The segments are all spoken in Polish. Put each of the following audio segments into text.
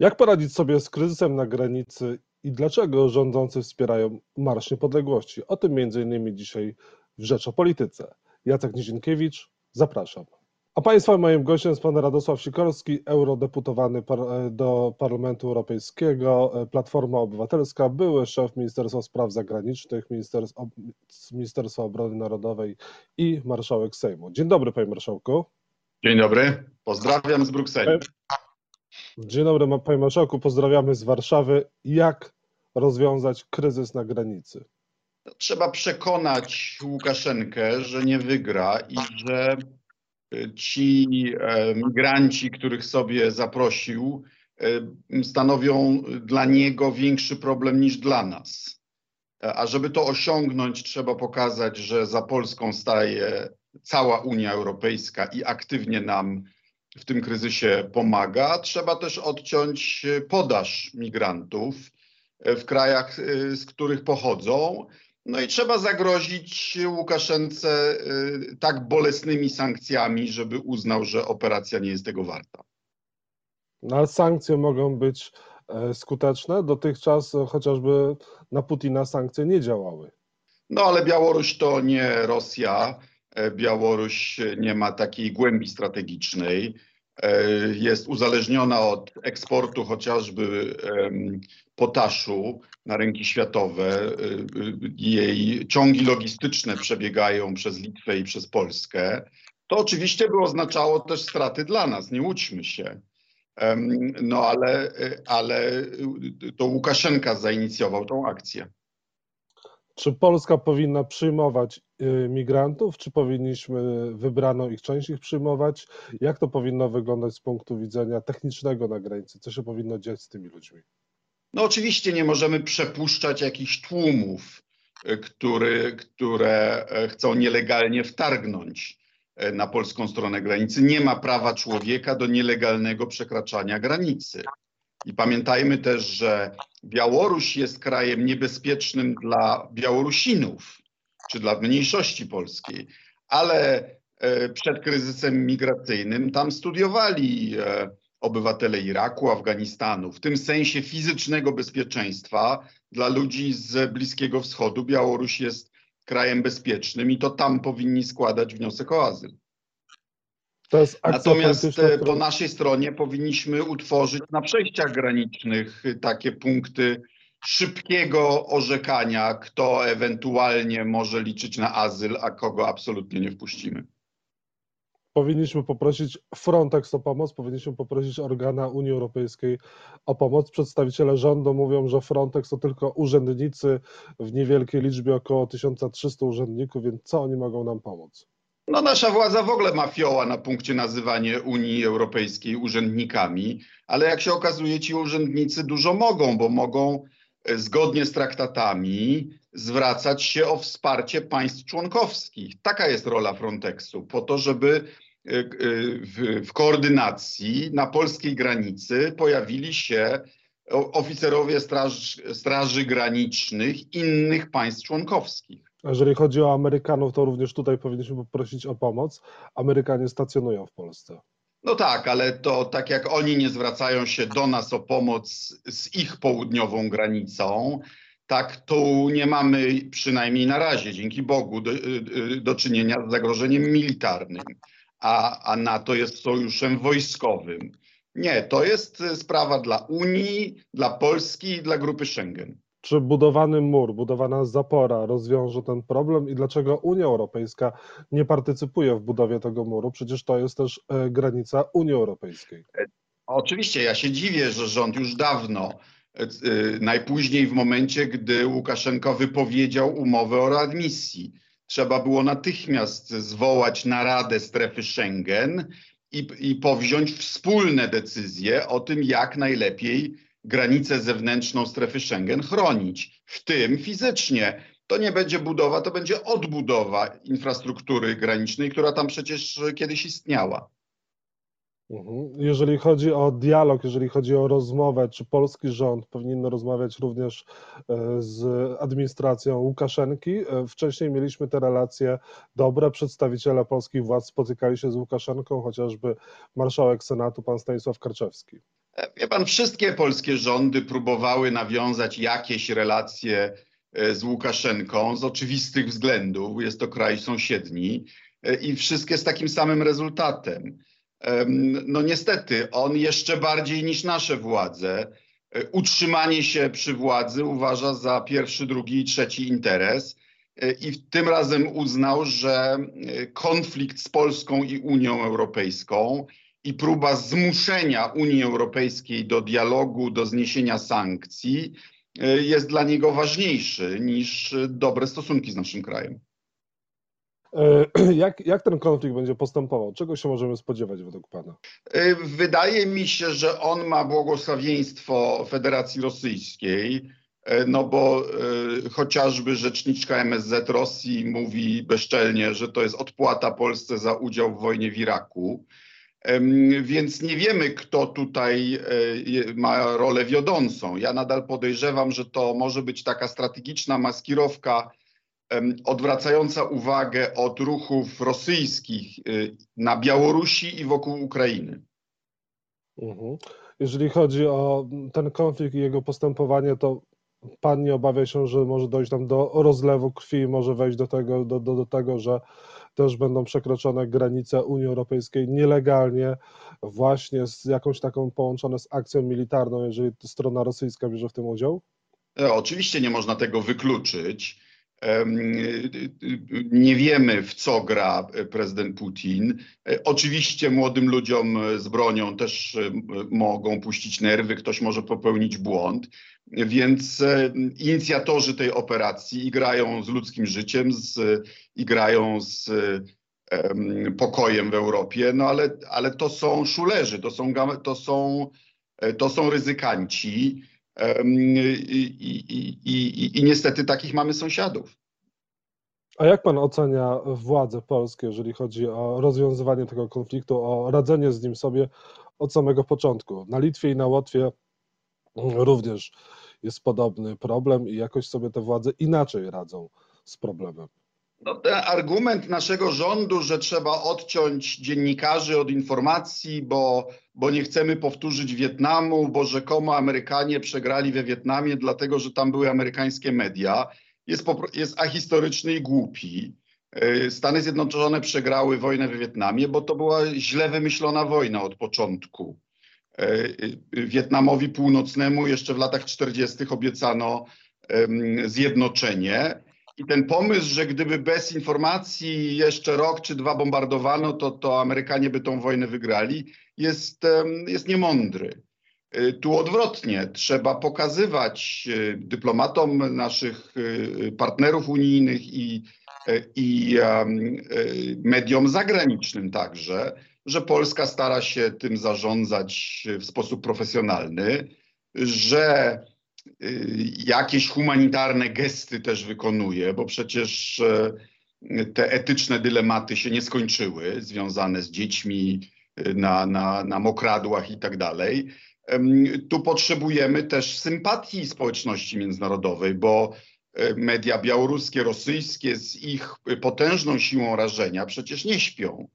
Jak poradzić sobie z kryzysem na granicy i dlaczego rządzący wspierają Marsz Niepodległości? O tym m.in. dzisiaj w Rzecz o Polityce. Jacek Nizinkiewicz, zapraszam. A Państwa moim gościem jest Pan Radosław Sikorski, eurodeputowany do Parlamentu Europejskiego, Platforma Obywatelska, były szef Ministerstwa Spraw Zagranicznych, Ministerstwa Obrony Narodowej i marszałek Sejmu. Dzień dobry Panie Marszałku. Dzień dobry, pozdrawiam z Brukseli. Dzień dobry Panie Marszałku, pozdrawiamy z Warszawy. Jak rozwiązać kryzys na granicy? Trzeba przekonać Łukaszenkę, że nie wygra i że ci e, migranci, których sobie zaprosił, e, stanowią dla niego większy problem niż dla nas. A żeby to osiągnąć, trzeba pokazać, że za Polską staje cała Unia Europejska i aktywnie nam w tym kryzysie pomaga. Trzeba też odciąć podaż migrantów w krajach, z których pochodzą. No i trzeba zagrozić Łukaszence y, tak bolesnymi sankcjami, żeby uznał, że operacja nie jest tego warta. No, ale sankcje mogą być e, skuteczne. Dotychczas chociażby na Putina sankcje nie działały. No ale Białoruś to nie Rosja. E, Białoruś nie ma takiej głębi strategicznej. E, jest uzależniona od eksportu chociażby potaszu na rynki światowe. E, jej ciągi logistyczne przebiegają przez Litwę i przez Polskę. To oczywiście by oznaczało też straty dla nas, nie łudźmy się. No ale, ale to Łukaszenka zainicjował tą akcję. Czy Polska powinna przyjmować y, migrantów, czy powinniśmy wybraną ich część ich przyjmować? Jak to powinno wyglądać z punktu widzenia technicznego na granicy? Co się powinno dziać z tymi ludźmi? No oczywiście nie możemy przepuszczać jakichś tłumów, y, który, które e, chcą nielegalnie wtargnąć e, na polską stronę granicy. Nie ma prawa człowieka do nielegalnego przekraczania granicy. I pamiętajmy też, że Białoruś jest krajem niebezpiecznym dla Białorusinów czy dla mniejszości polskiej, ale e, przed kryzysem migracyjnym tam studiowali e, obywatele Iraku, Afganistanu. W tym sensie fizycznego bezpieczeństwa dla ludzi z Bliskiego Wschodu Białoruś jest krajem bezpiecznym i to tam powinni składać wniosek o azyl. Natomiast e, po naszej stronie powinniśmy utworzyć na przejściach granicznych takie punkty szybkiego orzekania, kto ewentualnie może liczyć na azyl, a kogo absolutnie nie wpuścimy. Powinniśmy poprosić Frontex o pomoc, powinniśmy poprosić organa Unii Europejskiej o pomoc. Przedstawiciele rządu mówią, że Frontex to tylko urzędnicy w niewielkiej liczbie, około 1300 urzędników, więc co oni mogą nam pomóc? No nasza władza w ogóle ma fioła na punkcie nazywania Unii Europejskiej urzędnikami, ale jak się okazuje ci urzędnicy dużo mogą, bo mogą e, zgodnie z traktatami zwracać się o wsparcie państw członkowskich. Taka jest rola Frontexu, po to, żeby e, e, w, w koordynacji na polskiej granicy pojawili się oficerowie straż, straży granicznych innych państw członkowskich. Jeżeli chodzi o Amerykanów, to również tutaj powinniśmy poprosić o pomoc. Amerykanie stacjonują w Polsce. No tak, ale to tak jak oni nie zwracają się do nas o pomoc z ich południową granicą, tak tu nie mamy przynajmniej na razie, dzięki Bogu, do, do czynienia z zagrożeniem militarnym, a, a NATO jest sojuszem wojskowym. Nie, to jest sprawa dla Unii, dla Polski i dla grupy Schengen. Czy budowany mur, budowana zapora rozwiąże ten problem i dlaczego Unia Europejska nie partycypuje w budowie tego muru? Przecież to jest też e, granica Unii Europejskiej. E, oczywiście, ja się dziwię, że rząd już dawno, e, najpóźniej w momencie, gdy Łukaszenko wypowiedział umowę o readmisji, trzeba było natychmiast zwołać naradę strefy Schengen i, i powziąć wspólne decyzje o tym, jak najlepiej granicę zewnętrzną strefy Schengen chronić, w tym fizycznie. To nie będzie budowa, to będzie odbudowa infrastruktury granicznej, która tam przecież kiedyś istniała. Mhm. Jeżeli chodzi o dialog, jeżeli chodzi o rozmowę, czy polski rząd powinien rozmawiać również e, z administracją Łukaszenki? E, wcześniej mieliśmy te relacje dobre, przedstawiciele polskich władz spotykali się z Łukaszenką, chociażby marszałek Senatu, pan Stanisław Karczewski. Wie pan, wszystkie polskie rządy próbowały nawiązać jakieś relacje e, z Łukaszenką z oczywistych względów. Jest to kraj sąsiedni e, i wszystkie z takim samym rezultatem. No niestety, on jeszcze bardziej niż nasze władze e, utrzymanie się przy władzy uważa za pierwszy, drugi i trzeci interes. I tym razem uznał, że konflikt z Polską i Unią Europejską i próba zmuszenia Unii Europejskiej do dialogu, do zniesienia sankcji e, jest dla niego ważniejszy niż dobre stosunki z naszym krajem. E, jak, jak ten konflikt będzie postępował? Czego się możemy spodziewać według Pana? E, wydaje mi się, że on ma błogosławieństwo Federacji Rosyjskiej, no bo chociażby rzeczniczka MSZ Rosji mówi bezczelnie, że to jest odpłata Polsce za udział w wojnie w Iraku. Więc nie wiemy, kto tutaj e, ma rolę wiodącą. Ja nadal podejrzewam, że to może być taka strategiczna maskirowka odwracająca uwagę od ruchów rosyjskich y, na Białorusi i wokół Ukrainy. Mhm. Jeżeli chodzi o ten konflikt i jego postępowanie, to pan nie obawia się, że może dojść tam do rozlewu krwi, może wejść do tego, do, do, do tego że też będą przekroczone granice Unii Europejskiej nielegalnie, właśnie z jakąś taką połączone z akcją militarną, jeżeli strona rosyjska bierze w tym udział? E, oczywiście nie można tego wykluczyć. Nie wiemy, w co gra prezydent Putin. E, oczywiście młodym ludziom z bronią też e, mogą puścić nerwy, ktoś może popełnić błąd, więc inicjatorzy tej operacji igrają z ludzkim życiem, z, igrają z pokojem w Europie, no ale, ale to są szulerzy, to są, to są, e, to są ryzykanci i, i, i, i niestety takich mamy sąsiadów. A jak pan ocenia władze polskie, jeżeli chodzi o rozwiązywanie tego konfliktu, o radzenie z nim sobie od samego początku? Na Litwie i na Łotwie również jest podobny problem i jakoś sobie te władze inaczej radzą z problemem. No, ten argument naszego rządu, że trzeba odciąć dziennikarzy od informacji, bo, bo nie chcemy powtórzyć Wietnamu, bo rzekomo Amerykanie przegrali we Wietnamie, dlatego że tam były amerykańskie media, jest, jest ahistoryczny i głupi. E, Stany Zjednoczone przegrały wojnę we Wietnamie, bo to była źle wymyślona wojna od początku. E, e, Wietnamowi Północnemu jeszcze w latach 40. obiecano zjednoczenie i ten pomysł, że gdyby bez informacji jeszcze rok czy dwa bombardowano, to, to Amerykanie by tą wojnę wygrali, jest, jest niemądry. Y, tu odwrotnie, trzeba pokazywać y, dyplomatom naszych partnerów unijnych i, i mediom zagranicznym także, że Polska stara się tym zarządzać w sposób profesjonalny, że Y, jakieś humanitarne gesty też wykonuje, bo przecież e, te etyczne dylematy się nie skończyły, związane z dziećmi y, na, na, na mokradłach i tak dalej. Tu potrzebujemy też sympatii społeczności międzynarodowej, bo media białoruskie, rosyjskie z ich potężną siłą rażenia przecież nie śpią.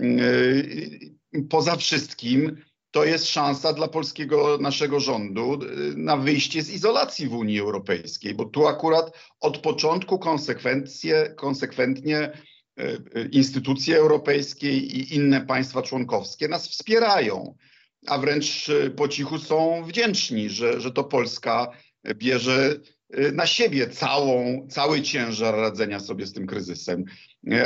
Y, poza wszystkim to jest szansa dla polskiego naszego rządu y, na wyjście z izolacji w Unii Europejskiej, bo tu akurat od początku konsekwentnie y, y, instytucje europejskie i inne państwa członkowskie nas wspierają, a wręcz po cichu są wdzięczni, że, że to Polska bierze na siebie całą, cały ciężar radzenia sobie z tym kryzysem.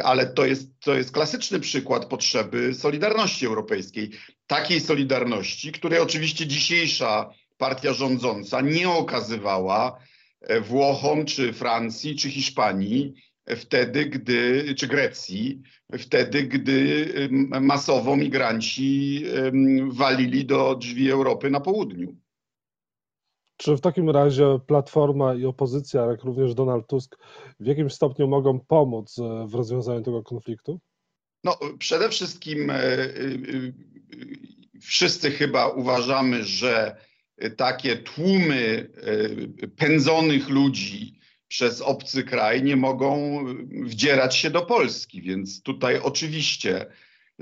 Ale to jest, to jest klasyczny przykład potrzeby Solidarności Europejskiej takiej solidarności, której oczywiście dzisiejsza partia rządząca nie okazywała e, Włochom, czy Francji, czy Hiszpanii wtedy, gdy, czy Grecji, wtedy, gdy masowo migranci walili do drzwi Europy na południu. Czy w takim razie Platforma i opozycja, jak również Donald Tusk, w jakimś stopniu mogą pomóc e, w rozwiązaniu tego konfliktu? No, przede wszystkim e, wszyscy chyba uważamy, że takie tłumy e, pędzonych ludzi przez obcy kraj nie mogą wdzierać się do Polski, więc tutaj oczywiście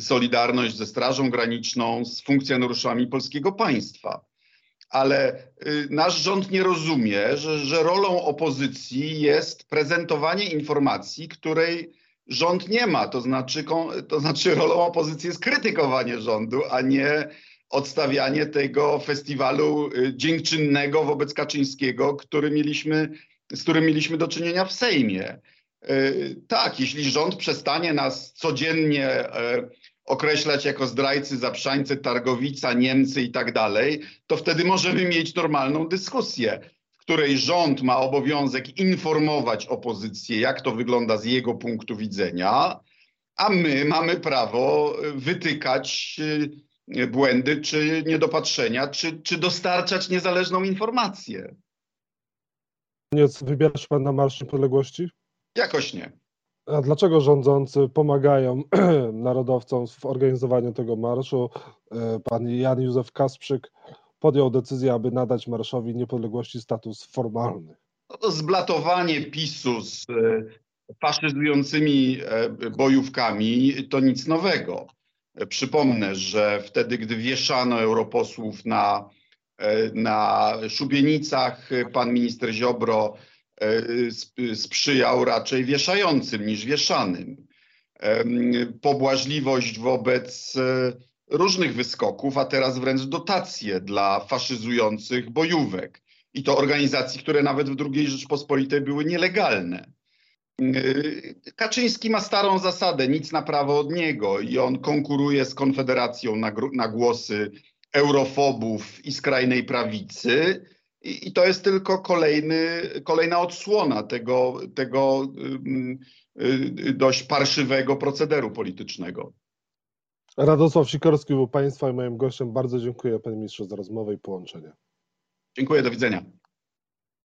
solidarność ze Strażą Graniczną, z funkcjonariuszami polskiego państwa. Ale y, nasz rząd nie rozumie, że, że rolą opozycji jest prezentowanie informacji, której rząd nie ma. To znaczy, to znaczy rolą opozycji jest krytykowanie rządu, a nie odstawianie tego festiwalu y, dziękczynnego wobec Kaczyńskiego, który mieliśmy, z którym mieliśmy do czynienia w Sejmie. Y, tak, jeśli rząd przestanie nas codziennie e, określać jako zdrajcy, zaprzańcy, targowica, Niemcy i tak dalej, to wtedy możemy mieć normalną dyskusję, w której rząd ma obowiązek informować opozycję, jak to wygląda z jego punktu widzenia, a my mamy prawo wytykać y, błędy czy niedopatrzenia, czy, czy dostarczać niezależną informację. Wybierasz pan na Marsz Niepodległości? Jakoś nie. A dlaczego rządzący pomagają narodowcom w organizowaniu tego marszu? E, pan Jan Józef Kasprzyk podjął decyzję, aby nadać Marszowi Niepodległości status formalny. No to zblatowanie PiSu z e, faszyzującymi e, bojówkami to nic nowego. Przypomnę, że wtedy, gdy wieszano europosłów na, na szubienicach, pan minister Ziobro sprzyjał raczej wieszającym niż wieszanym. Pobłażliwość wobec e, różnych wyskoków, a teraz wręcz dotacje dla faszyzujących bojówek. I to organizacji, które nawet w II Rzeczpospolitej były nielegalne. E, Kaczyński ma starą zasadę, nic na prawo od niego i on konkuruje z Konfederacją na, na głosy eurofobów i skrajnej prawicy i, I, to jest tylko kolejny, kolejna odsłona tego, tego yy, dość parszywego procederu politycznego. Radosław Sikorski był Państwa i moim gościem. Bardzo dziękuję Panie Ministrze za rozmowę i połączenie. Dziękuję, do widzenia.